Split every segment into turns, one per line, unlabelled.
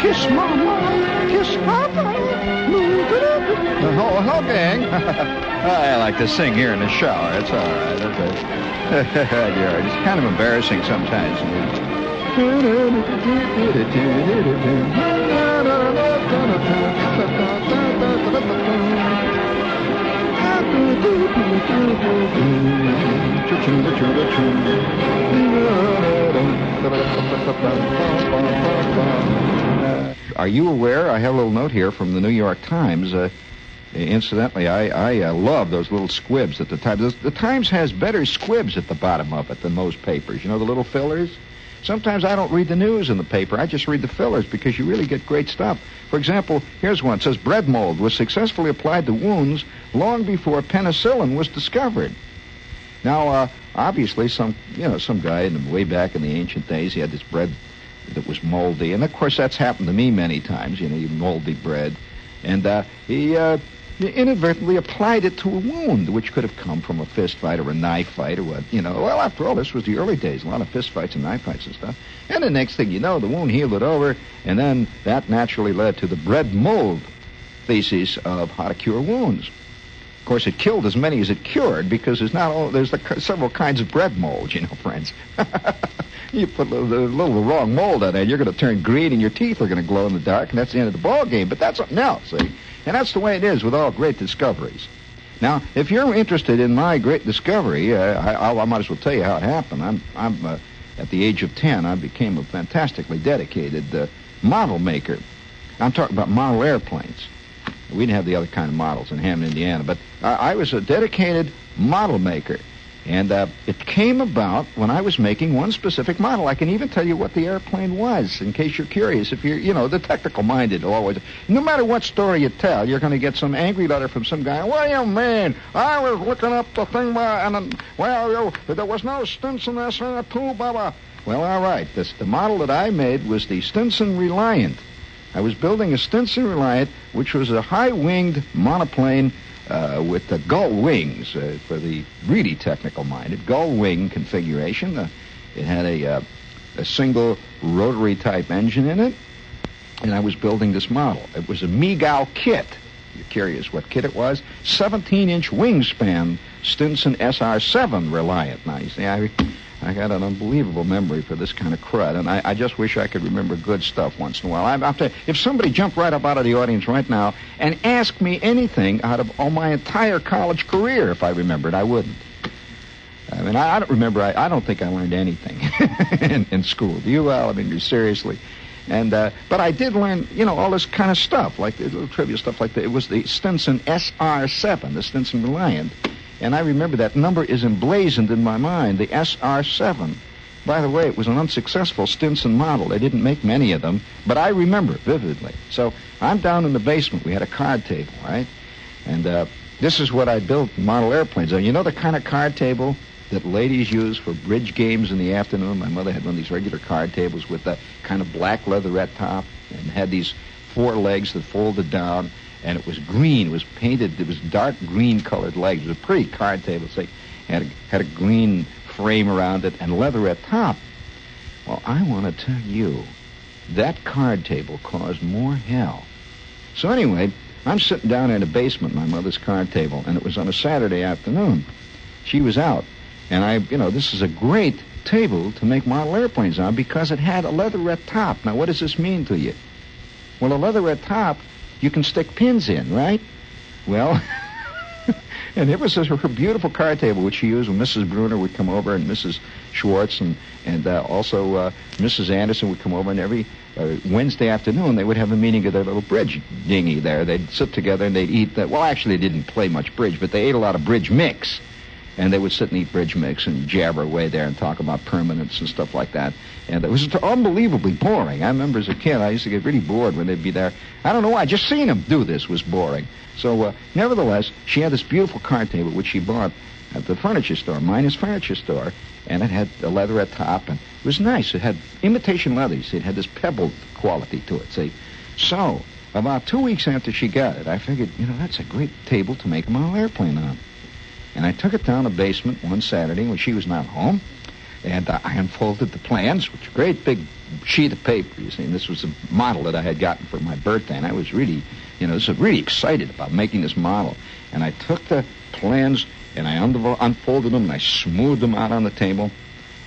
kiss mama, kiss papa.
The whole, whole gang. I like to sing here in the shower. It's all right. That's it. yeah, it's kind of embarrassing sometimes. Are you aware? I have a little note here from the New York Times. Uh, incidentally, I, I uh, love those little squibs at the Times. The Times has better squibs at the bottom of it than most papers. You know, the little fillers? Sometimes I don't read the news in the paper. I just read the fillers because you really get great stuff. For example, here's one. It says bread mold was successfully applied to wounds long before penicillin was discovered. Now, uh, obviously, some you know some guy in the, way back in the ancient days, he had this bread that was moldy, and of course that's happened to me many times. You know, you moldy bread, and uh, he uh, inadvertently applied it to a wound, which could have come from a fist fight or a knife fight or what. You know, well, after all, this was the early days, a lot of fist fights and knife fights and stuff. And the next thing you know, the wound healed it over, and then that naturally led to the bread mold thesis of how to cure wounds. Of course, it killed as many as it cured because there's not all, there's the, several kinds of bread mold, you know, friends. you put a little, a little wrong mold on it, you're going to turn green and your teeth are going to glow in the dark, and that's the end of the ball game. But that's something else, see? And that's the way it is with all great discoveries. Now, if you're interested in my great discovery, uh, I, I, might as well tell you how it happened. I'm, I'm uh, at the age of 10, I became a fantastically dedicated uh, model maker. I'm talking about model airplanes. We didn't have the other kind of models in Hammond, Indiana, but I, was a dedicated model maker. And uh, it came about when I was making one specific model. I can even tell you what the airplane was, in case you're curious. If you're, you know, the technical minded always. No matter what story you tell, you're going to get some angry letter from some guy. What do you mean? I was looking up the thing, and then, well, you there was no Stinson SR2, blah, blah. Well, all right. This, the model that I made was the Stinson Reliant. I was building a Stinson Reliant, which was a high-winged monoplane uh, with the gull wings uh, for the really technical minded gull wing configuration. Uh, it had a, uh, a single rotary type engine in it, and I was building this model. It was a Megow kit. You're curious what kit it was? 17 inch wingspan Stinson SR7 Reliant. Now, you see, I I got an unbelievable memory for this kind of crud, and I, I just wish I could remember good stuff once in a while. I, I'm t- if somebody jumped right up out of the audience right now and asked me anything out of all my entire college career, if I remembered, I wouldn't. I mean, I, I don't remember. I, I don't think I learned anything in, in school. Do you? Al? I mean, seriously. And uh, but I did learn, you know, all this kind of stuff, like the little trivia stuff, like that. It was the Stinson SR7, the Stinson Reliant and I remember that number is emblazoned in my mind, the SR7. By the way, it was an unsuccessful Stinson model. They didn't make many of them, but I remember vividly. So I'm down in the basement. We had a card table, right? And uh, this is what I built model airplanes on. You know the kind of card table that ladies use for bridge games in the afternoon? My mother had one of these regular card tables with a kind of black leatherette top and had these four legs that folded down and it was green. It was painted. It was dark green colored legs. It was a pretty card table. It had a, had a green frame around it and leatherette top. Well, I want to tell you, that card table caused more hell. So anyway, I'm sitting down in the basement, my mother's card table, and it was on a Saturday afternoon. She was out, and I, you know, this is a great table to make model airplanes on because it had a leatherette top. Now, what does this mean to you? Well, a leatherette top you can stick pins in, right? Well, and it was her beautiful card table which she used when Mrs. Bruner would come over and Mrs. Schwartz and and uh, also uh, Mrs. Anderson would come over and every uh, Wednesday afternoon they would have a meeting of their little bridge dinghy there. They'd sit together and they'd eat that. Well, actually, they didn't play much bridge, but they ate a lot of bridge mix and they would sit and eat bridge mix and jabber away there and talk about permanents and stuff like that. And it was unbelievably boring. I remember as a kid, I used to get really bored when they'd be there. I don't know why. Just seeing them do this was boring. So, uh, nevertheless, she had this beautiful card table which she bought at the furniture store, Minus Furniture Store, and it had a leatherette top, and it was nice. It had imitation leather. It had this pebbled quality to it. See, so about two weeks after she got it, I figured, you know, that's a great table to make a model airplane on. And I took it down the basement one Saturday when she was not home, and uh, I unfolded the plans, which a great big sheet of paper, you see. And this was a model that I had gotten for my birthday, and I was really, you know, was really excited about making this model. And I took the plans and I un- unfolded them and I smoothed them out on the table,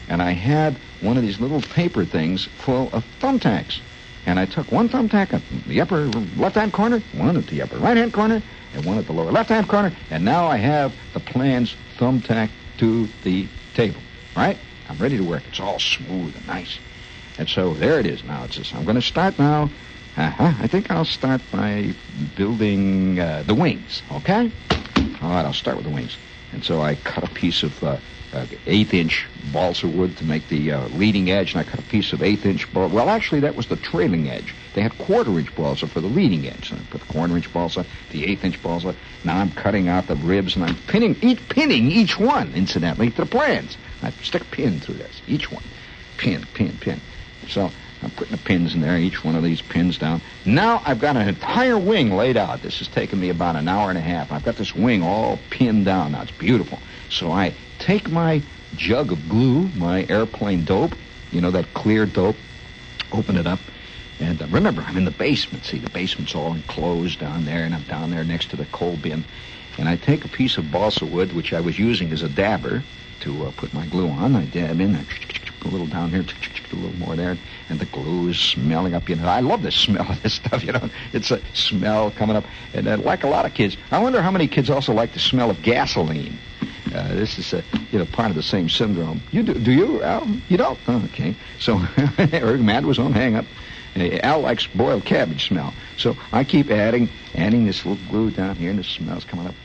and I had one of these little paper things full of thumbtacks. And I took one thumbtack at the upper left-hand corner, one at the upper right-hand corner, and one at the lower left-hand corner, and now I have the plans thumbtacked to the table. Right? I'm ready to work. It's all smooth and nice. And so there it is now. It's just, I'm going to start now. Uh-huh. I think I'll start by building uh, the wings, okay? All right, I'll start with the wings. And so I cut a piece of uh, uh, eighth inch balsa wood to make the uh, leading edge, and I cut a piece of eighth inch balsa. Well, actually, that was the trailing edge. They had quarter inch balsa for the leading edge. And I put the quarter inch balsa, the eighth inch balsa. Now I'm cutting out the ribs, and I'm pinning each pinning each one, incidentally, to the plans. I stick a pin through this, each one, pin, pin, pin. So I'm putting the pins in there, each one of these pins down. Now I've got an entire wing laid out. This has taken me about an hour and a half. I've got this wing all pinned down. Now it's beautiful. So I take my jug of glue, my airplane dope, you know, that clear dope, open it up. And uh, remember, I'm in the basement. See, the basement's all enclosed down there, and I'm down there next to the coal bin. And I take a piece of balsa wood, which I was using as a dabber to uh, put my glue on. I dab in, a little down here, a little more there, and the glue is smelling up. You know, I love the smell of this stuff. You know, it's a smell coming up, and uh, like a lot of kids, I wonder how many kids also like the smell of gasoline. Uh, this is a, you know part of the same syndrome. You do? Do you? Al? You don't? Oh, okay. So Mad was on hang up. Uh, Al likes boiled cabbage smell. So I keep adding, adding this little glue down here, and the smell's coming up.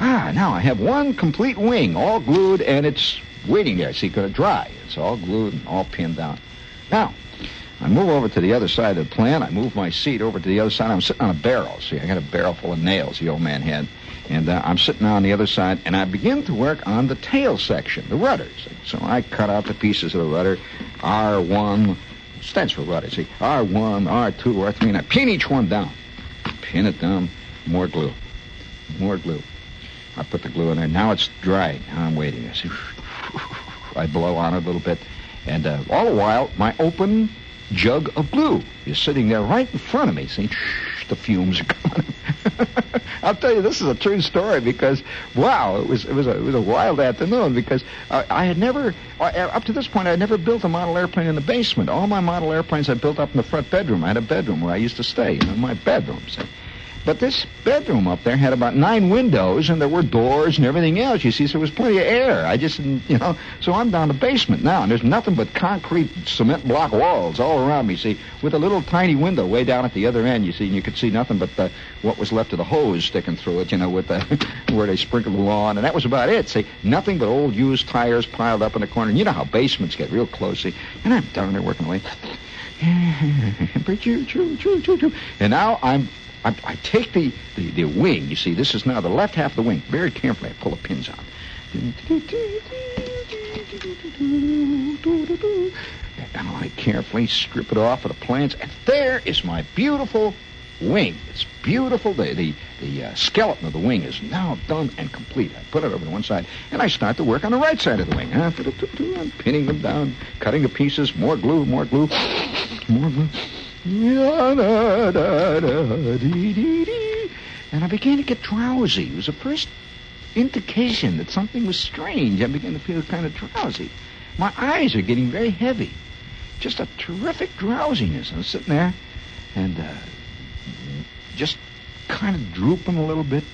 Ah, now I have one complete wing, all glued, and it's waiting there. See, going to dry. It's all glued and all pinned down. Now, I move over to the other side of the plant. I move my seat over to the other side. I'm sitting on a barrel. See, I got a barrel full of nails the old man had. And uh, I'm sitting on the other side, and I begin to work on the tail section, the rudders. So I cut out the pieces of the rudder, R1, stands for rudder, see, R1, R2, R3, and I pin each one down. Pin it down, more glue, more glue. I put the glue in there. Now it's dry. Now I'm waiting. I see, I blow on it a little bit, and uh, all the while, my open jug of glue is sitting there right in front of me. See, the fumes are coming. I'll tell you, this is a true story because, wow, it was it was a it was a wild afternoon because I, I had never uh, up to this point I had never built a model airplane in the basement. All my model airplanes I built up in the front bedroom. I had a bedroom where I used to stay, you know, my bedroom. See? But this bedroom up there had about nine windows, and there were doors and everything else. You see, so there was plenty of air. I just, you know, so I'm down the basement now, and there's nothing but concrete cement block walls all around me. See, with a little tiny window way down at the other end. You see, and you could see nothing but the, what was left of the hose sticking through it. You know, with the where they sprinkled the lawn, and that was about it. See, nothing but old used tires piled up in the corner. And you know how basements get real close. See, and I'm down there working away. and now I'm I, I take the, the, the wing, you see, this is now the left half of the wing. Very carefully, I pull the pins out. And I carefully strip it off of the plants, and there is my beautiful wing. It's beautiful. The the, the uh, skeleton of the wing is now done and complete. I put it over to one side, and I start to work on the right side of the wing. I'm pinning them down, cutting the pieces, more glue, more glue, more glue. And I began to get drowsy. It was the first indication that something was strange. I began to feel kind of drowsy. My eyes are getting very heavy. Just a terrific drowsiness. I was sitting there and uh, just kind of drooping a little bit.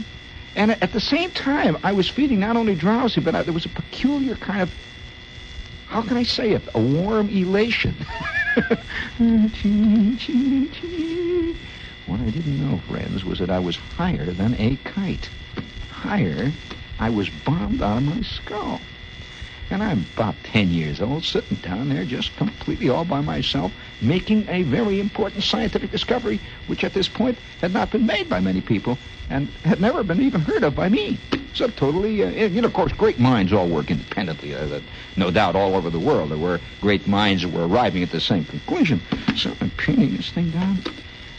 And at the same time, I was feeling not only drowsy, but I, there was a peculiar kind of, how can I say it, a warm elation. what I didn't know, friends, was that I was higher than a kite. Higher, I was bombed out of my skull. And I'm about 10 years old, sitting down there just completely all by myself, making a very important scientific discovery, which at this point had not been made by many people and had never been even heard of by me. So totally, uh, you know, of course, great minds all work independently. Uh, no doubt all over the world there were great minds that were arriving at the same conclusion. So I'm pinning this thing down.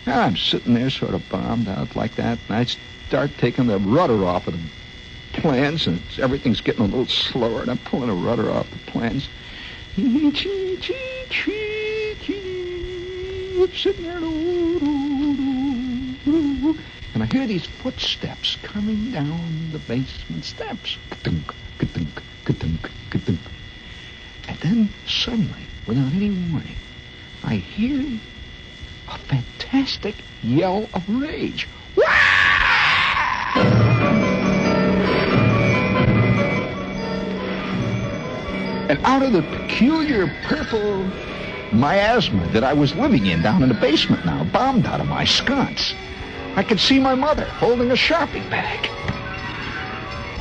And I'm sitting there sort of bombed out like that, and I start taking the rudder off of the plans, and everything's getting a little slower, and I'm pulling a rudder off the plans. Sitting there, and I hear these footsteps coming down the basement steps. And then suddenly, without any warning, I hear a fantastic yell of rage. And out of the peculiar purple miasma that I was living in down in the basement now, bombed out of my sconce, I could see my mother holding a shopping bag.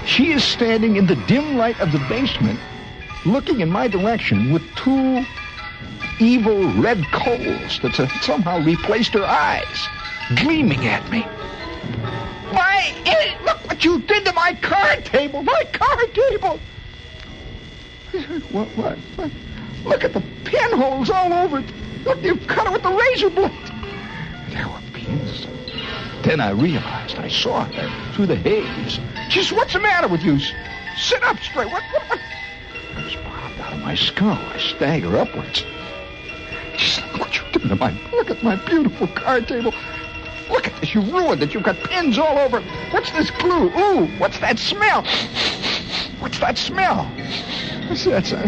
She is standing in the dim light of the basement, looking in my direction with two evil red coals that somehow replaced her eyes, gleaming at me. My, eh, look what you did to my card table, my card table. What, what, what? Look at the pinholes all over it. Look, you've cut it with the razor blade. There were pins. Then I realized I saw her through the haze. Said, what's the matter with you? Sit up straight. What, what, what? I was popped out of my skull. I stagger upwards. Said, look what you did to my, look at my beautiful card table. Look at this. You ruined it. You've got pins all over. What's this glue? Ooh, what's that smell? What's that smell? Said, that's, uh,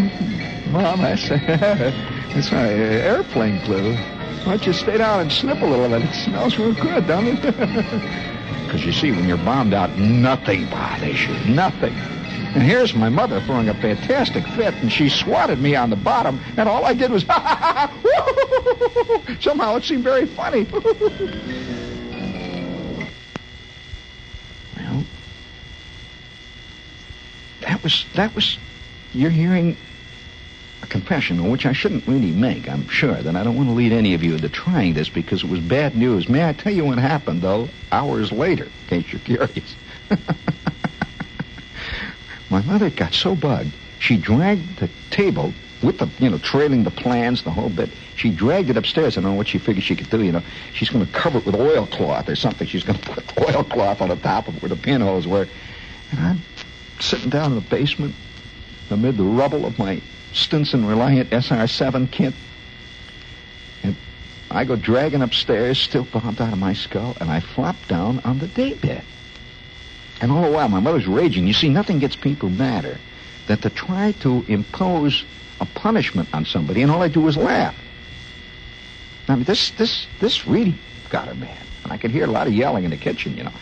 Mom, that's, that's my airplane glue. Why don't you stay down and sniff a little bit? It It smells real good, doesn't it? Because you see, when you're bombed out, nothing bothers you. Nothing. And here's my mother throwing a fantastic fit, and she swatted me on the bottom, and all I did was, somehow it seemed very funny. well, that was, that was, you're hearing a confession, which I shouldn't really make, I'm sure. That I don't want to lead any of you into trying this because it was bad news. May I tell you what happened, though, hours later, in case you're curious? My mother got so bugged, she dragged the table with the, you know, trailing the plans, the whole bit. She dragged it upstairs. I don't know what she figured she could do, you know. She's going to cover it with oilcloth or something. She's going to put oilcloth on the top of where the pinholes were. And I'm sitting down in the basement amid the rubble of my Stinson Reliant SR7 kit. And I go dragging upstairs, still bombed out of my skull, and I flop down on the daybed. And all the while, my mother's raging. You see, nothing gets people madder than to try to impose a punishment on somebody, and all I do is laugh. I mean, this, this, this really got her mad. And I could hear a lot of yelling in the kitchen, you know.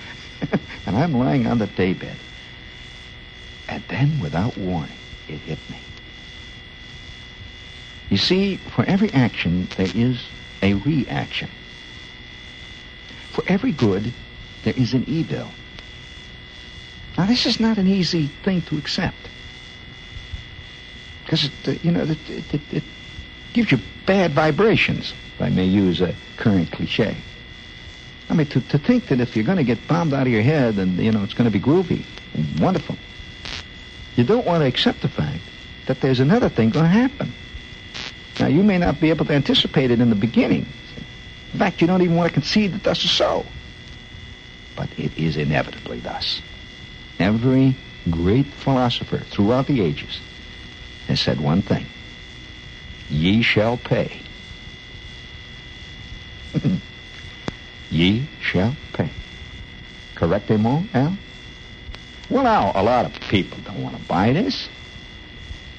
and I'm lying on the daybed. And then, without warning, it hit me. You see, for every action, there is a reaction. For every good, there is an evil. Now, this is not an easy thing to accept. Because, it, you know, it, it, it, gives you bad vibrations, if I may use a current cliche. I mean, to, to think that if you're going to get bombed out of your head, and, you know, it's going to be groovy and wonderful, you don't want to accept the fact that there's another thing going to happen. Now, you may not be able to anticipate it in the beginning. In fact, you don't even want to concede that this is so. But it is inevitably thus. Every great philosopher throughout the ages has said one thing. Ye shall pay. Ye shall pay. Correctement, Al? Well, now, a lot of people don't want to buy this.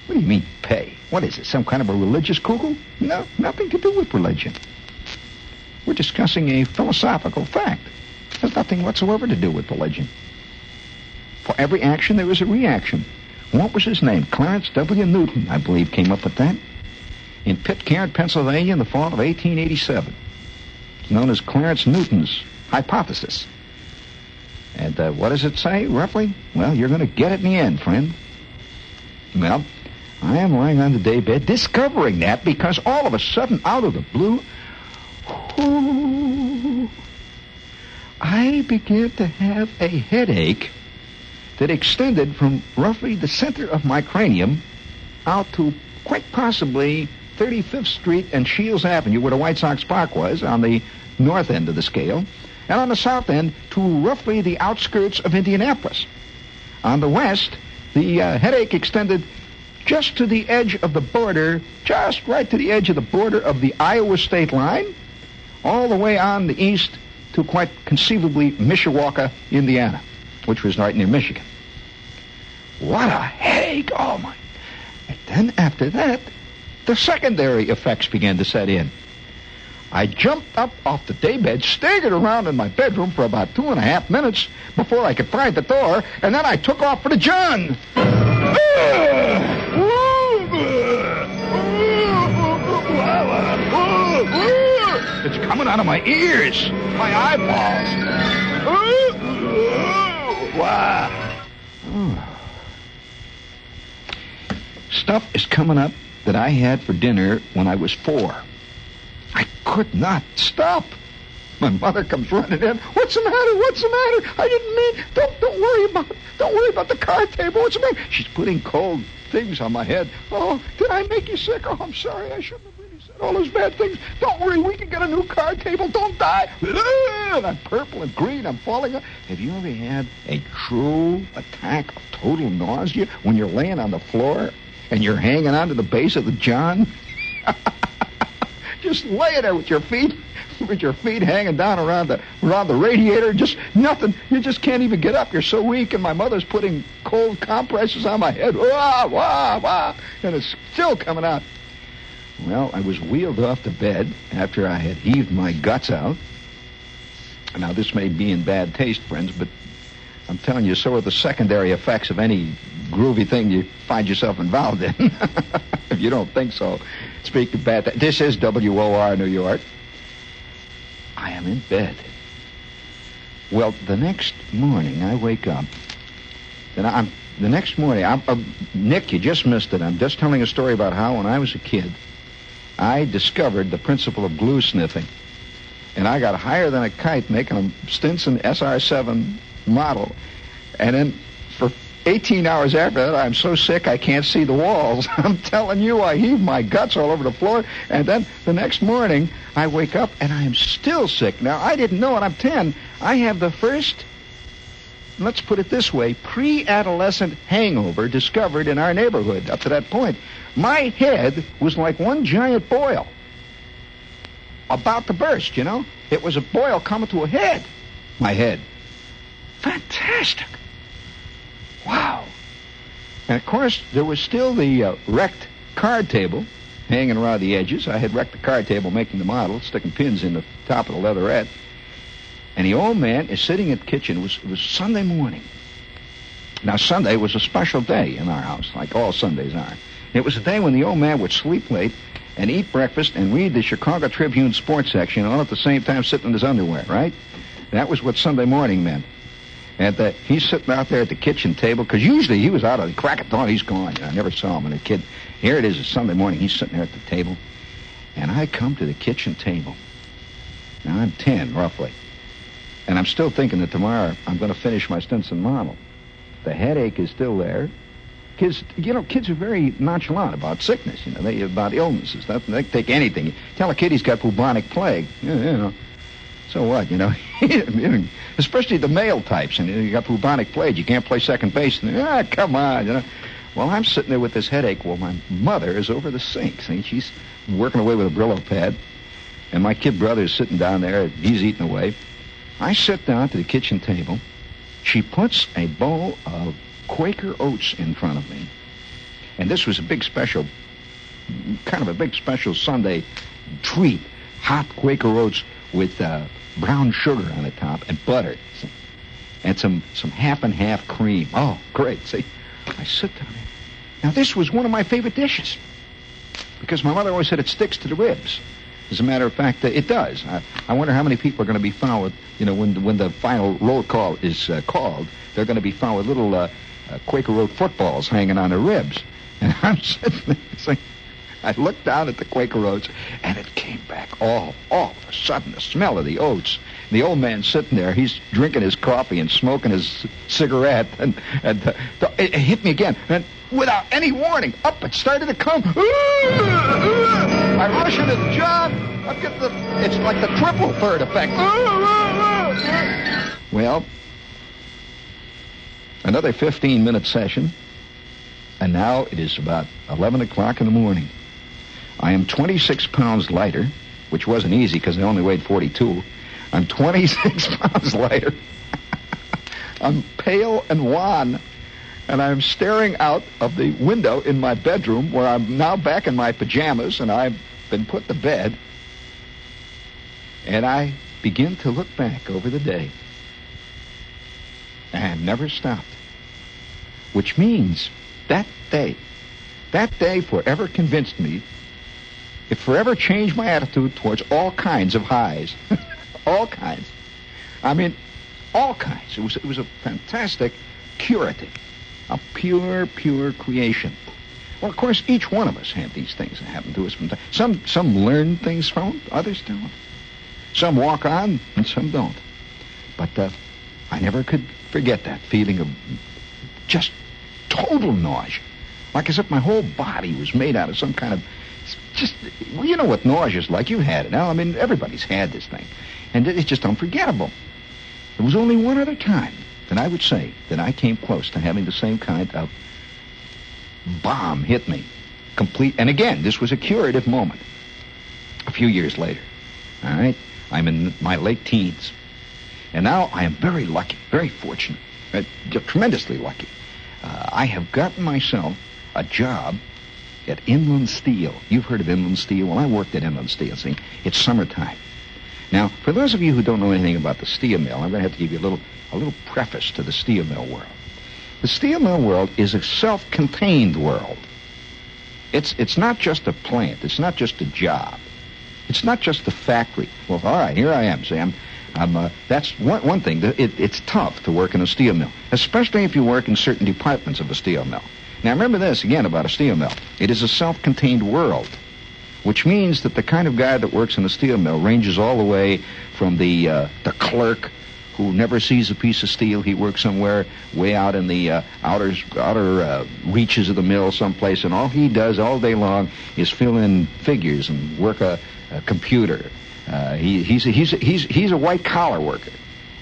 What do you mean, pay? What is it, some kind of a religious cuckoo? No, nothing to do with religion. We're discussing a philosophical fact. It has nothing whatsoever to do with religion. For every action, there is a reaction. What was his name? Clarence W. Newton, I believe, came up with that. In Pitcairn, Pennsylvania, in the fall of 1887. It's known as Clarence Newton's hypothesis. And uh, what does it say, roughly? Well, you're going to get it in the end, friend. Well, I am lying on the daybed discovering that because all of a sudden, out of the blue, I began to have a headache that extended from roughly the center of my cranium out to quite possibly 35th Street and Shields Avenue, where the White Sox Park was, on the north end of the scale, and on the south end to roughly the outskirts of Indianapolis. On the west, the uh, headache extended just to the edge of the border, just right to the edge of the border of the Iowa state line, all the way on the east to quite conceivably Mishawaka, Indiana, which was right near Michigan. What a headache! Oh my! And then after that, the secondary effects began to set in. I jumped up off the daybed, staggered around in my bedroom for about two and a half minutes before I could find the door, and then I took off for the John. It's coming out of my ears, my eyeballs. Stuff is coming up that I had for dinner when I was four. I could not stop. My mother comes running in. What's the matter? What's the matter? I didn't mean. Don't don't worry about. Don't worry about the card table. What's the matter? She's putting cold things on my head. Oh, did I make you sick? Oh, I'm sorry. I shouldn't have really said all those bad things. Don't worry. We can get a new card table. Don't die. And I'm purple and green. I'm falling. Have you ever had a true attack of total nausea when you're laying on the floor and you're hanging onto the base of the john? just lay there with your feet, with your feet hanging down around the around the radiator. Just nothing. You just can't even get up. You're so weak. And my mother's putting cold compresses on my head. Wah wah wah, and it's still coming out. Well, I was wheeled off to bed after I had heaved my guts out. Now, this may be in bad taste, friends, but I'm telling you, so are the secondary effects of any groovy thing you find yourself involved in. if you don't think so, speak of bad. This is WOR New York. I am in bed. Well, the next morning I wake up. Then I'm the next morning. I'm, uh, Nick, you just missed it. I'm just telling a story about how when I was a kid, I discovered the principle of glue sniffing, and I got higher than a kite making a Stinson SR7 model, and then 18 hours after that, I'm so sick I can't see the walls. I'm telling you, I heave my guts all over the floor, and then the next morning I wake up and I am still sick. Now I didn't know it. I'm 10. I have the first, let's put it this way, pre-adolescent hangover discovered in our neighborhood. Up to that point, my head was like one giant boil, about to burst. You know, it was a boil coming to a head. My head. Fantastic. Wow. And of course, there was still the uh, wrecked card table hanging around the edges. I had wrecked the card table making the model, sticking pins in the top of the leatherette. And the old man is sitting in the kitchen. It was, it was Sunday morning. Now, Sunday was a special day in our house, like all Sundays are. It was a day when the old man would sleep late and eat breakfast and read the Chicago Tribune sports section all at the same time sitting in his underwear, right? That was what Sunday morning meant. And uh, he's sitting out there at the kitchen table because usually he was out of the crack of dawn. He's gone. I never saw him. And a kid, here it is, it's Sunday morning. He's sitting there at the table, and I come to the kitchen table. Now I'm ten roughly, and I'm still thinking that tomorrow I'm going to finish my Stinson model. The headache is still there. Kids, you know, kids are very nonchalant about sickness. You know, they about illnesses. That, they take anything. tell a kid he's got bubonic plague. You know, so what? You know, especially the male types, and you got bubonic plague. You can't play second base. And, ah, come on, you know. Well, I'm sitting there with this headache. Well, my mother is over the sink. See, she's working away with a Brillo pad, and my kid brother is sitting down there. He's eating away. I sit down to the kitchen table. She puts a bowl of Quaker oats in front of me, and this was a big special, kind of a big special Sunday treat. Hot Quaker oats with uh, brown sugar on the top and butter and some, some half and half cream. Oh, great. See, I sit down there. Now, this was one of my favorite dishes because my mother always said it sticks to the ribs. As a matter of fact, uh, it does. I, I wonder how many people are going to be found with, you know, when, when the final roll call is uh, called, they're going to be found with little uh, uh, Quaker Oat footballs hanging on their ribs. And I'm sitting there saying, I looked down at the Quaker oats, and it came back all, all of a sudden, the smell of the oats. The old man sitting there, he's drinking his coffee and smoking his cigarette, and, and the, the, it, it hit me again. And without any warning, up it started to come. I rush into the job. I'm getting the, it's like the triple third effect. Well, another 15 minute session, and now it is about 11 o'clock in the morning. I am 26 pounds lighter, which wasn't easy because I only weighed 42. I'm 26 pounds lighter. I'm pale and wan, and I'm staring out of the window in my bedroom where I'm now back in my pajamas and I've been put to bed. And I begin to look back over the day. And never stopped. Which means that day, that day forever convinced me, it forever changed my attitude towards all kinds of highs. all kinds. I mean, all kinds. It was, it was a fantastic curative, a pure, pure creation. Well, of course, each one of us had these things that happen to us from time. Some, some learn things from them, others don't. Some walk on, and some don't. But uh, I never could forget that feeling of just total nausea. Like as if my whole body was made out of some kind of just, well, you know what nausea's like. You've had it now. I mean, everybody's had this thing. And it's just unforgettable. There was only one other time that I would say that I came close to having the same kind of bomb hit me. Complete. And again, this was a curative moment. A few years later. All right? I'm in my late teens. And now I am very lucky, very fortunate, uh, tremendously lucky. Uh, I have gotten myself a job at Inland Steel. You've heard of Inland Steel? Well, I worked at Inland Steel. See, it's summertime. Now, for those of you who don't know anything about the steel mill, I'm going to have to give you a little, a little preface to the steel mill world. The steel mill world is a self-contained world. It's, it's not just a plant. It's not just a job. It's not just a factory. Well, all right, here I am, Sam. I'm, uh, that's one, one thing. It, it's tough to work in a steel mill, especially if you work in certain departments of a steel mill. Now, remember this again about a steel mill. It is a self-contained world, which means that the kind of guy that works in a steel mill ranges all the way from the uh, the clerk who never sees a piece of steel. He works somewhere way out in the uh, outer outer uh, reaches of the mill, someplace, and all he does all day long is fill in figures and work a, a computer. Uh, he, he's, he's, he's, he's a white collar worker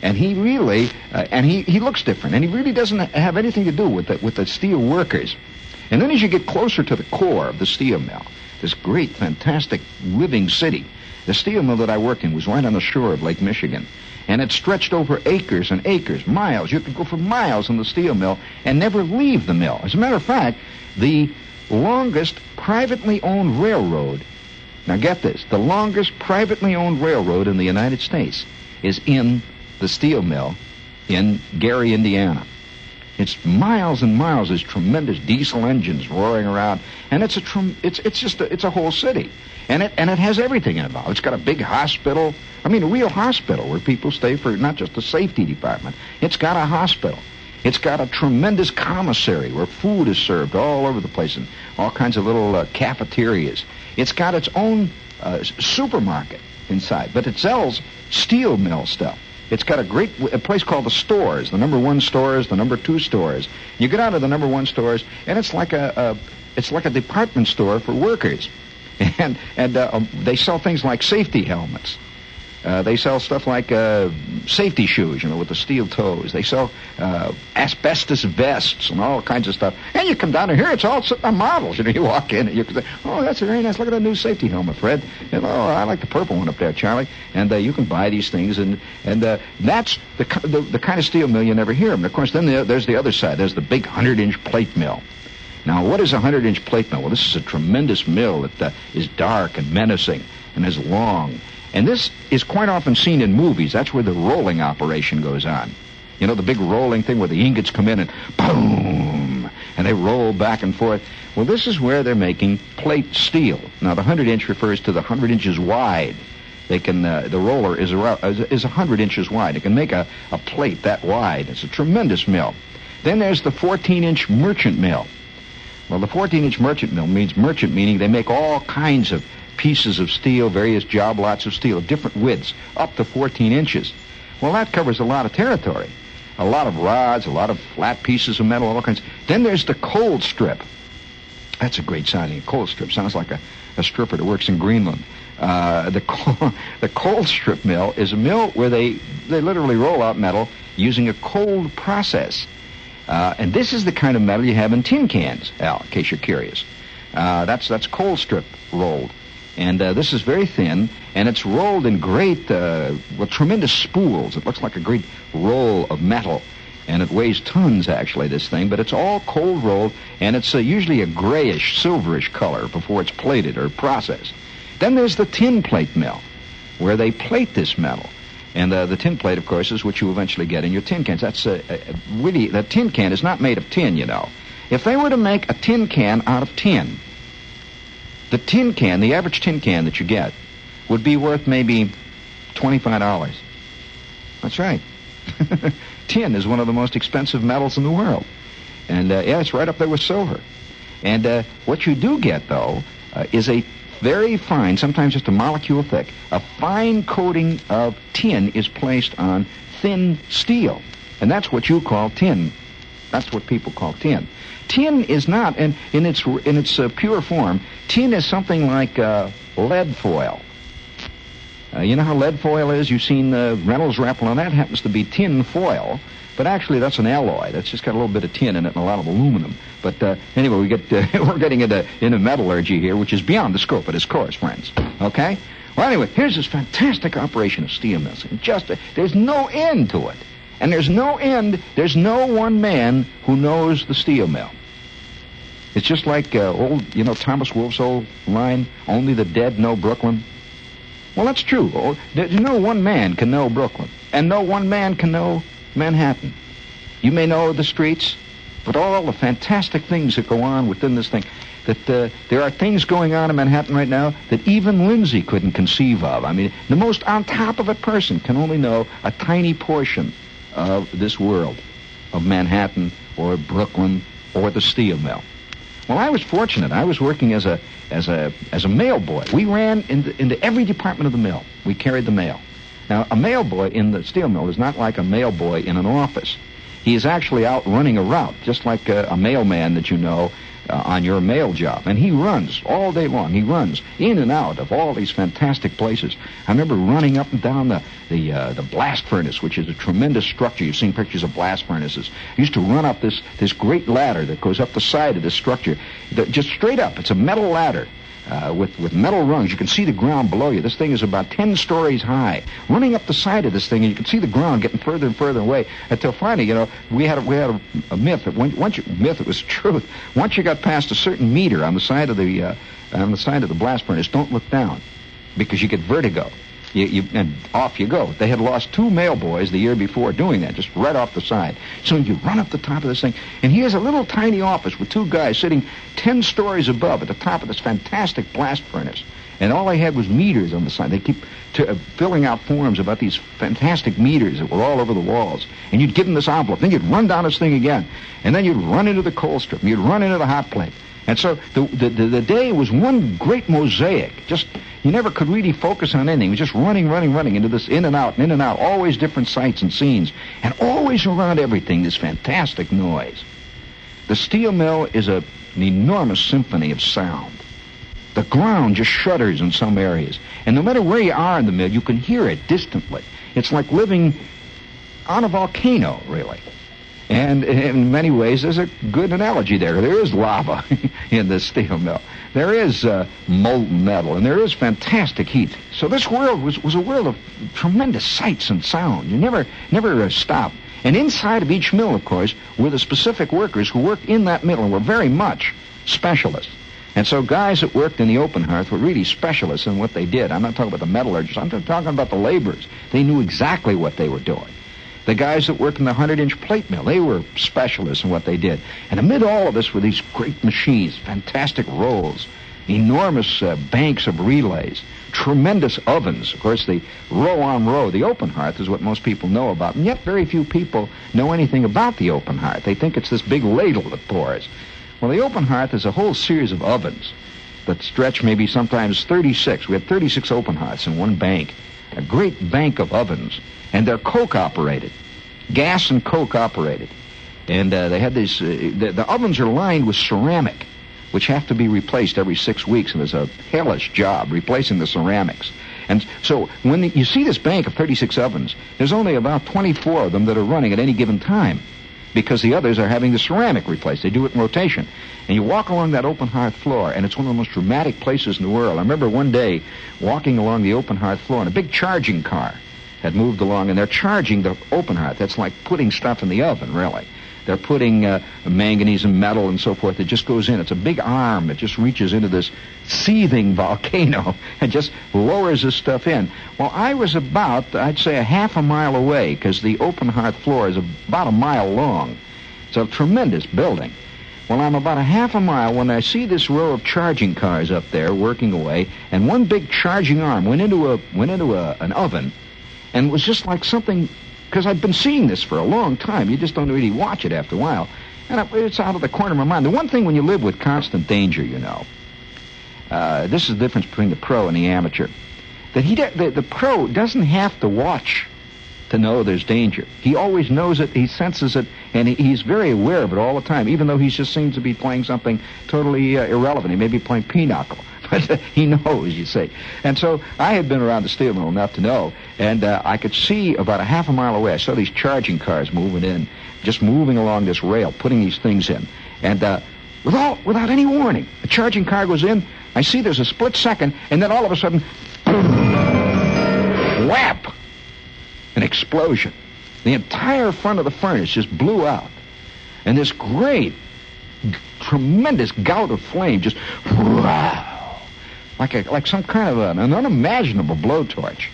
and he really uh, and he, he looks different. And he really doesn't have anything to do with the, with the steel workers. And then as you get closer to the core of the steel mill this great fantastic living city the steel mill that i worked in was right on the shore of lake michigan. And it stretched over acres and acres miles. You could go for miles in the steel mill and never leave the mill. As a matter of fact the longest privately owned railroad now get this the longest privately owned railroad in the united states is in the steel mill in Gary, Indiana. It's miles and miles. There's tremendous diesel engines roaring around, and it's a trum- it's it's just a, it's a whole city, and it and it has everything involved. It's got a big hospital. I mean, a real hospital where people stay for not just the safety department. It's got a hospital. It's got a tremendous commissary where food is served all over the place and all kinds of little uh, cafeterias. It's got its own uh, supermarket inside, but it sells steel mill stuff. It's got a great a place called the stores, the number one stores, the number two stores. You get out of the number one stores, and it's like a, a it's like a department store for workers, and and uh, um, they sell things like safety helmets uh, they sell stuff like uh, safety shoes, you know, with the steel toes. They sell uh, asbestos vests and all kinds of stuff. And you come down here, it's all on models. You know, you walk in and you can say, "Oh, that's very nice. Look at that new safety helmet, Fred." And, oh, I like the purple one up there, Charlie. And uh, you can buy these things, and and uh, that's the, the the kind of steel mill you never hear of. And of course, then the, there's the other side. There's the big hundred-inch plate mill. Now, what is a hundred-inch plate mill? Well, this is a tremendous mill that uh, is dark and menacing and is long and this is quite often seen in movies. That's where the rolling operation goes on. You know, the big rolling thing where the ingots come in and boom, and they roll back and forth. Well, this is where they're making plate steel. Now, the 100 inch refers to the 100 inches wide. They can, uh, the roller is around, is 100 inches wide. It can make a, a plate that wide. It's a tremendous mill. Then there's the 14 inch merchant mill. Well, the 14 inch merchant mill means merchant, meaning they make all kinds of pieces of steel, various job lots of steel, different widths, up to 14 inches. Well, that covers a lot of territory. A lot of rods, a lot of flat pieces of metal, all kinds. Then there's the cold strip. That's a great sounding. A cold strip sounds like a, a stripper that works in Greenland. Uh, the the cold strip mill is a mill where they they literally roll out metal using a cold process. Uh, and this is the kind of metal you have in tin cans, Al, in case you're curious. Uh, that's that's cold strip rolled, and uh, this is very thin, and it's rolled in great, uh, well, tremendous spools. It looks like a great roll of metal, and it weighs tons actually. This thing, but it's all cold rolled, and it's uh, usually a grayish, silverish color before it's plated or processed. Then there's the tin plate mill, where they plate this metal. And uh, the tin plate, of course, is what you eventually get in your tin cans. That's uh, uh, really, the tin can is not made of tin, you know. If they were to make a tin can out of tin, the tin can, the average tin can that you get, would be worth maybe $25. That's right. tin is one of the most expensive metals in the world. And uh, yeah, it's right up there with silver. And uh, what you do get, though, uh, is a very fine, sometimes just a molecule thick, a fine coating of tin is placed on thin steel. And that's what you call tin. That's what people call tin. Tin is not, and in its in its uh, pure form, tin is something like uh, lead foil. Uh, you know how lead foil is? You've seen the Reynolds wrap on that happens to be tin foil, but actually that's an alloy. That's just got a little bit of tin in it and a lot of aluminum. But uh, anyway, we get uh, we're getting into into metallurgy here, which is beyond the scope of this course, friends. Okay. Well, anyway, here's this fantastic operation of steel mills. And just uh, there's no end to it, and there's no end. There's no one man who knows the steel mill. It's just like uh, old, you know, Thomas Wolfe's old line, only the dead know Brooklyn. Well, that's true. Oh, no one man can know Brooklyn, and no one man can know Manhattan. You may know the streets, but all the fantastic things that go on within this thing, that uh, there are things going on in Manhattan right now that even Lindsay couldn't conceive of. I mean, the most on top of it person can only know a tiny portion of this world, of Manhattan or Brooklyn or the steel mill. Well, I was fortunate. I was working as a as a as a mail boy. We ran into, into every department of the mill. We carried the mail. Now, a mail boy in the steel mill is not like a mail boy in an office. He is actually out running a route, just like a, a mailman that you know uh, on your mail job. And he runs all day long. He runs in and out of all these fantastic places. I remember running up and down the the uh, the blast furnace, which is a tremendous structure. You've seen pictures of blast furnaces. Used to run up this this great ladder that goes up the side of this structure, just straight up. It's a metal ladder uh, with, with metal rungs. You can see the ground below you. This thing is about 10 stories high. Running up the side of this thing, and you can see the ground getting further and further away until finally, you know, we had a, we had a, a myth that when, once you, myth, it was truth. Once you got past a certain meter on the side of the, uh, on the side of the blast furnace, don't look down because you get vertigo. You, you, and off you go. They had lost two mail boys the year before doing that, just right off the side. So you run up the top of this thing, and here's a little tiny office with two guys sitting ten stories above at the top of this fantastic blast furnace. And all they had was meters on the side. They keep t- uh, filling out forms about these fantastic meters that were all over the walls. And you'd give them this envelope. Then you'd run down this thing again. And then you'd run into the cold strip. And you'd run into the hot plate. And so the, the, the day was one great mosaic. Just you never could really focus on anything. It was just running, running, running into this in and out, and in and out, always different sights and scenes, and always around everything this fantastic noise. The steel mill is a, an enormous symphony of sound. The ground just shudders in some areas, and no matter where you are in the mill, you can hear it distantly. It's like living on a volcano, really. And in many ways, there's a good analogy there. There is lava in the steel mill. There is uh, molten metal, and there is fantastic heat. So this world was, was a world of tremendous sights and sound. You never never uh, stop. And inside of each mill, of course, were the specific workers who worked in that mill and were very much specialists. And so guys that worked in the open hearth were really specialists in what they did. I'm not talking about the metallurgists. I'm talking about the laborers. They knew exactly what they were doing. The guys that worked in the 100 inch plate mill, they were specialists in what they did. And amid all of this were these great machines, fantastic rolls, enormous uh, banks of relays, tremendous ovens. Of course, the row on row, the open hearth is what most people know about. And yet very few people know anything about the open hearth. They think it's this big ladle that pours. Well, the open hearth is a whole series of ovens that stretch maybe sometimes 36. We had 36 open hearths in one bank. A great bank of ovens and they're coke operated, gas and coke operated. And uh, they had these, uh, the, the ovens are lined with ceramic. which have to be replaced every six weeks, and it's a hellish job replacing the ceramics. And so when you see this bank of 36 ovens, there's only about 24 of them that are running at any given time because the others are having the ceramic replaced. They do it in rotation. And you walk along that open hearth floor, and it's one of the most dramatic places in the world. I remember one day walking along the open hearth floor, and a big charging car had moved along, and they're charging the open hearth. That's like putting stuff in the oven, really. They're putting uh, manganese and metal and so forth. It just goes in. It's a big arm that just reaches into this seething volcano and just lowers this stuff in. Well, I was about, I'd say, a half a mile away because the open hearth floor is about a mile long. It's a tremendous building. Well, I'm about a half a mile when I see this row of charging cars up there working away, and one big charging arm went into a went into a, an oven, and it was just like something because I've been seeing this for a long time. You just don't really watch it after a while. And it's out of the corner of my mind. The one thing when you live with constant danger, you know, uh, this is the difference between the pro and the amateur. That he, the, the pro doesn't have to watch to know there's danger. He always knows it, he senses it, and he, he's very aware of it all the time, even though he just seems to be playing something totally uh, irrelevant. He may be playing pinochle. But he knows, you see. And so I had been around the steel mill enough to know, and uh, I could see about a half a mile away. I saw these charging cars moving in, just moving along this rail, putting these things in, and uh, without without any warning, a charging car goes in. I see there's a split second, and then all of a sudden, whap, an explosion. The entire front of the furnace just blew out, and this great, tremendous gout of flame just like a, like some kind of a, an unimaginable blowtorch.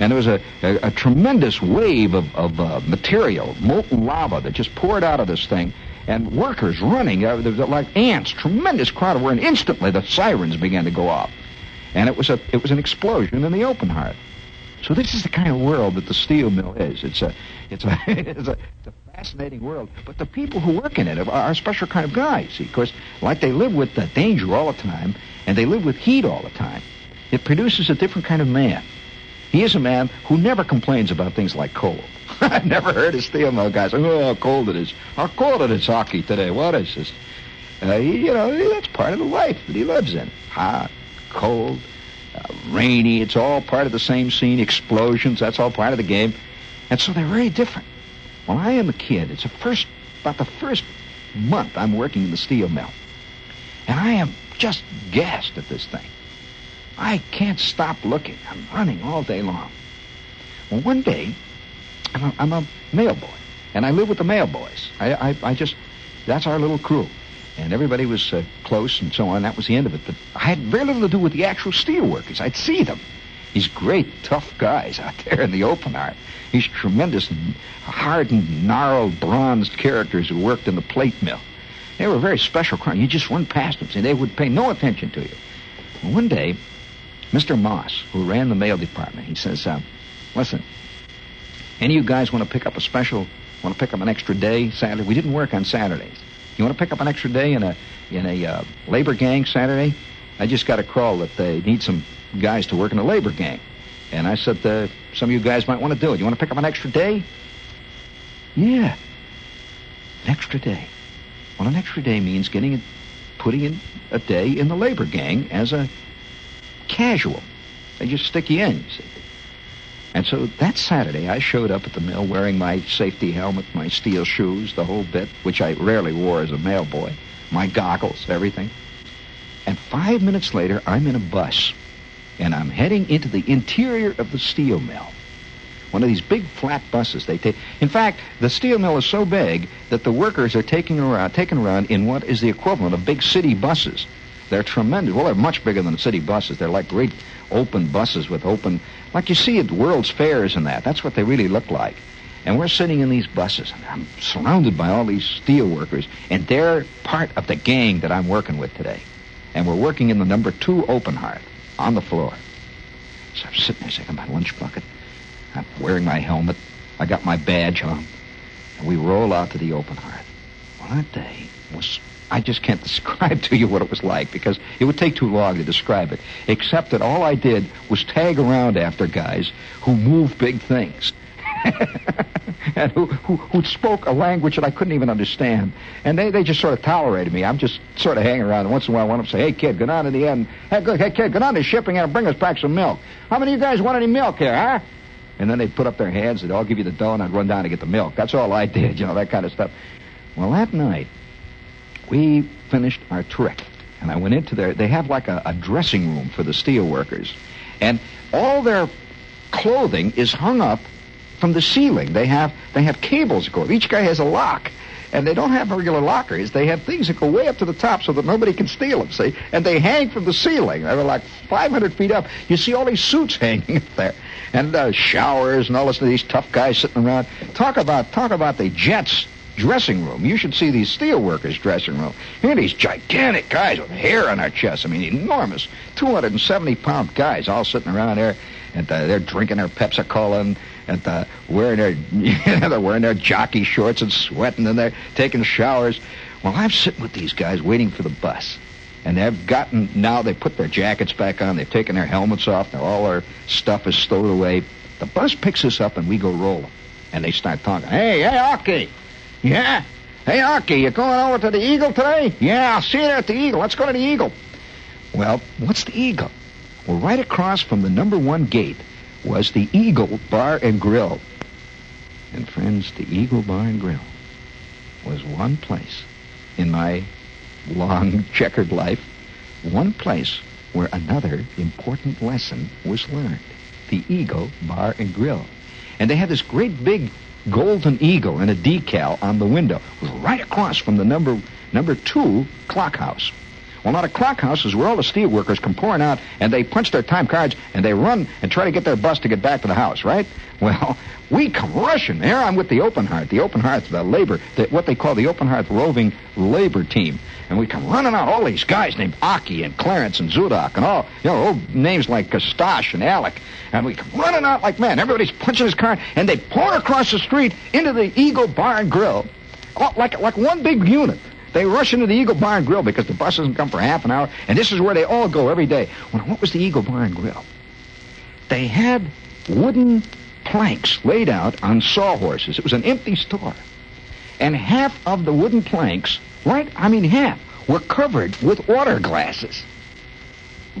And there was a, a, a tremendous wave of, of uh, material, molten lava that just poured out of this thing. And workers running, uh, like ants, tremendous crowd of and instantly the sirens began to go off. And it was a it was an explosion in the open hearth. So this is the kind of world that the steel mill is. It's a it's a it's a, it's a fascinating world. But the people who work in it are, are a special kind of guys. See, because like they live with the danger all the time, and they live with heat all the time. It produces a different kind of man. He is a man who never complains about things like cold. I've never heard a steel mill guy say, "Oh, how cold it is! How cold it is hockey today! What is this?" Uh, you know, that's part of the life that he lives in. Hot, cold, uh, rainy. It's all part of the same scene. Explosions. That's all part of the game. And so they're very different. When I am a kid, it's the first about the first month I'm working in the steel mill, and I am just gassed at this thing. I can't stop looking. I'm running all day long. Well, one day, I'm a, I'm a mail boy, and I live with the mail boys. I, I, I just, that's our little crew. And everybody was uh, close and so on. That was the end of it. But I had very little to do with the actual steel workers. I'd see them. These great, tough guys out there in the open hearth. These tremendous, hardened, gnarled, bronzed characters who worked in the plate mill. They were a very special crowd. You just run past them, and they would pay no attention to you. Well, one day, Mr. Moss, who ran the mail department, he says, uh, "Listen, any of you guys want to pick up a special? Want to pick up an extra day Saturday? We didn't work on Saturdays. You want to pick up an extra day in a in a uh, labor gang Saturday? I just got a call that they need some guys to work in a labor gang, and I said uh, some of you guys might want to do it. You want to pick up an extra day? Yeah, an extra day." Well, an extra day means getting a, putting in a day in the labor gang as a casual. They just stick you in, you see. And so that Saturday, I showed up at the mill wearing my safety helmet, my steel shoes, the whole bit, which I rarely wore as a mail boy, my goggles, everything. And five minutes later, I'm in a bus, and I'm heading into the interior of the steel mill. One of these big flat buses they take. In fact, the steel mill is so big that the workers are taking around, taken around in what is the equivalent of big city buses. They're tremendous. Well, they're much bigger than city buses. They're like great open buses with open, like you see at World's Fairs and that. That's what they really look like. And we're sitting in these buses, and I'm surrounded by all these steel workers, and they're part of the gang that I'm working with today. And we're working in the number two open hearth on the floor. So I'm sitting there, taking my lunch bucket. I'm wearing my helmet. I got my badge on. And we roll out to the open hearth. Well, that day was, I just can't describe to you what it was like because it would take too long to describe it, except that all I did was tag around after guys who move big things. and who, who who spoke a language that I couldn't even understand. And they, they just sort of tolerated me. I'm just sort of hanging around. And once in a while, went up and say, "Hey kid, go down to the end. Hey, hey kid, go down to shipping and bring us back some milk. How many of you guys want any milk here, huh?" And then they'd put up their hands. They'd all give you the dough, and I'd run down to get the milk. That's all I did, you know, that kind of stuff. Well, that night, we finished our trick, and I went into their. They have like a, a dressing room for the steel workers, and all their clothing is hung up from the ceiling. They have they have cables that go. Each guy has a lock. And they don't have regular lockers. They have things that go way up to the top so that nobody can steal them, see? And they hang from the ceiling. They're like 500 feet up. You see all these suits hanging up there. And uh, showers and all this, these tough guys sitting around. Talk about, talk about the Jets dressing room. You should see these steel workers' dressing room. Here are these gigantic guys with hair on their chests. I mean, enormous, 270 pound guys all sitting around there, and uh, they're drinking their Pepsi Cola and, and uh, wearing their they're wearing their jockey shorts and sweating, and they're taking showers. Well, I'm sitting with these guys waiting for the bus. And they've gotten, now they put their jackets back on, they've taken their helmets off, now all their stuff is stowed away. The bus picks us up and we go rolling. And they start talking. Hey, hey, Aki, yeah? Hey, Arky, you going over to the Eagle today? Yeah, I'll see you there at the Eagle. Let's go to the Eagle. Well, what's the Eagle? Well, right across from the number one gate was the Eagle Bar and Grill. And friends, the Eagle Bar and Grill was one place in my long checkered life, one place where another important lesson was learned. The Eagle Bar and Grill. And they had this great big golden eagle and a decal on the window. Right across from the number number two clock house. Well, now the clock house is where all the steel workers come pouring out and they punch their time cards and they run and try to get their bus to get back to the house, right? Well, we come rushing. Here I'm with the Open Hearth, the Open Hearth, the labor, the, what they call the Open Hearth Roving Labor Team. And we come running out, all these guys named Aki and Clarence and Zudak and all, you know, old names like Kastash and Alec. And we come running out like men. Everybody's punching his card and they pour across the street into the Eagle Bar and Grill. Oh, like, like one big unit. They rush into the Eagle Bar and Grill because the bus doesn't come for half an hour, and this is where they all go every day. Well, what was the Eagle Bar and Grill? They had wooden planks laid out on sawhorses. It was an empty store. And half of the wooden planks, right, I mean half, were covered with water glasses.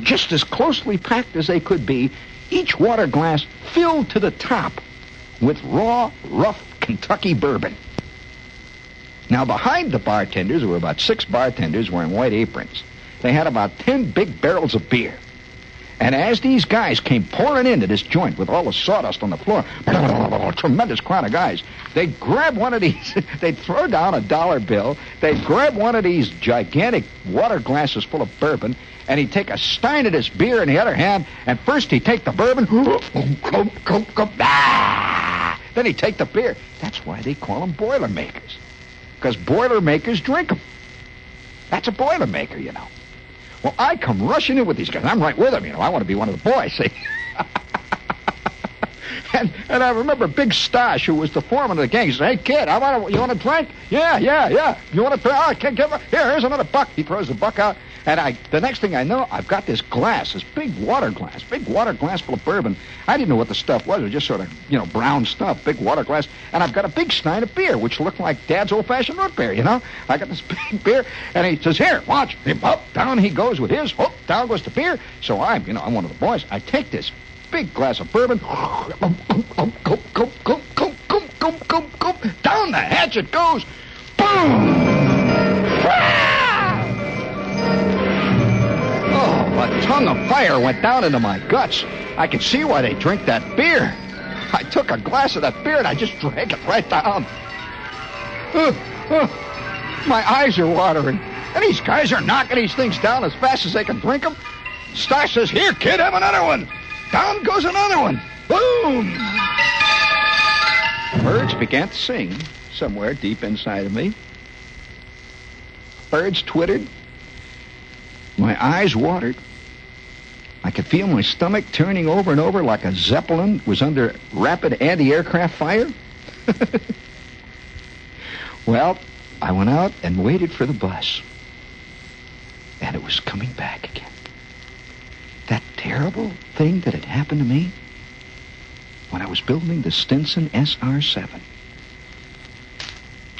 Just as closely packed as they could be, each water glass filled to the top with raw, rough Kentucky bourbon. Now, behind the bartenders were about six bartenders wearing white aprons. They had about ten big barrels of beer. And as these guys came pouring into this joint with all the sawdust on the floor, tremendous crowd of guys, they'd grab one of these, they'd throw down a dollar bill, they'd grab one of these gigantic water glasses full of bourbon, and he'd take a stein of this beer in the other hand, and first he'd take the bourbon, oh, oh, oh, ah! then he'd take the beer. That's why they call them Boilermakers because Boilermakers drink them. That's a Boilermaker, you know. Well, I come rushing in with these guys. I'm right with them, you know. I want to be one of the boys, see. and and I remember Big Stash, who was the foreman of the gang. He said, "Hey, kid, I want to. You want a drink? Yeah, yeah, yeah. You want to? Oh, kid, give, here, here's another buck." He throws the buck out. And I, the next thing I know, I've got this glass, this big water glass, big water glass full of bourbon. I didn't know what the stuff was. It was just sort of, you know, brown stuff, big water glass. And I've got a big stein of beer, which looked like Dad's old-fashioned root beer, you know. I got this big beer, and he says, "Here, watch." And up, down he goes with his. Up, down goes the beer. So I'm, you know, I'm one of the boys. I take this big glass of bourbon. Down the hatch it goes. Boom! A tongue of fire went down into my guts. I can see why they drink that beer. I took a glass of that beer and I just drank it right down. Uh, uh, my eyes are watering. And these guys are knocking these things down as fast as they can drink them. Star says, Here, kid, have another one. Down goes another one. Boom! Birds began to sing somewhere deep inside of me. Birds twittered. My eyes watered. I could feel my stomach turning over and over like a Zeppelin was under rapid anti-aircraft fire. well, I went out and waited for the bus. And it was coming back again. That terrible thing that had happened to me, when I was building the Stinson SR 7.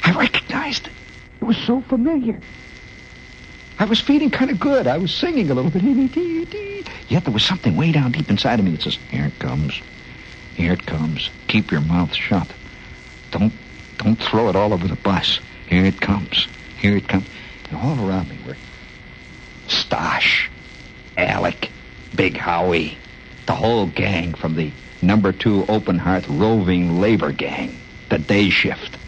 I recognized it. It was so familiar. I was feeling kind of good. I was singing a little bit. Yet there was something way down deep inside of me that says, Here it comes. Here it comes. Keep your mouth shut. Don't don't throw it all over the bus. Here it comes. Here it comes. And all around me were Stosh, Alec, Big Howie, the whole gang from the number two open hearth roving labor gang, the day shift.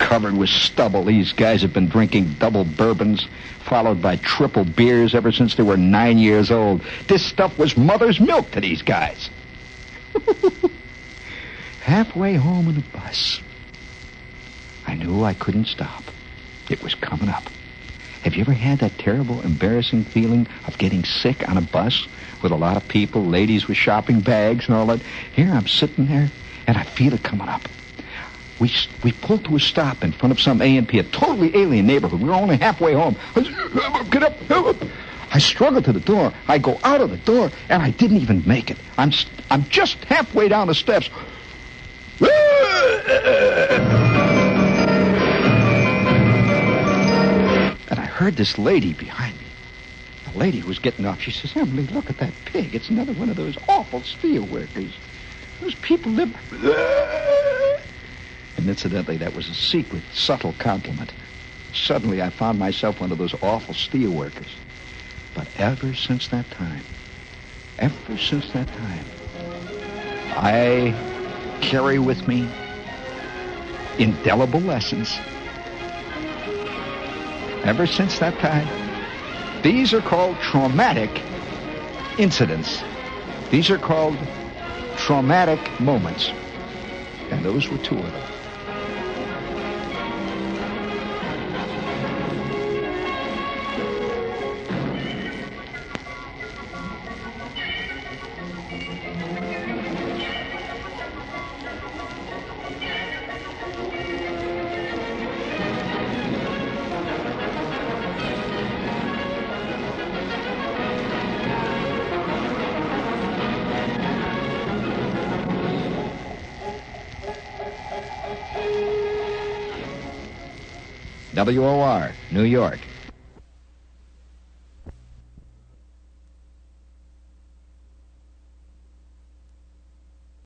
Covered with stubble, these guys have been drinking double bourbons, followed by triple beers ever since they were nine years old. This stuff was mother's milk to these guys. Halfway home in a bus, I knew I couldn't stop. It was coming up. Have you ever had that terrible, embarrassing feeling of getting sick on a bus with a lot of people, ladies with shopping bags and all that? Here I'm sitting there, and I feel it coming up. We we pulled to a stop in front of some A&P, a totally alien neighborhood. We were only halfway home. Get up, get up. I struggled to the door. I go out of the door, and I didn't even make it. I'm I'm just halfway down the steps. And I heard this lady behind me. The lady who was getting off. She says, Emily, look at that pig. It's another one of those awful steel workers. Those people live. And incidentally, that was a secret, subtle compliment. Suddenly, I found myself one of those awful steel workers. But ever since that time, ever since that time, I carry with me indelible lessons. Ever since that time, these are called traumatic incidents. These are called traumatic moments. And those were two of them. WOR, New York.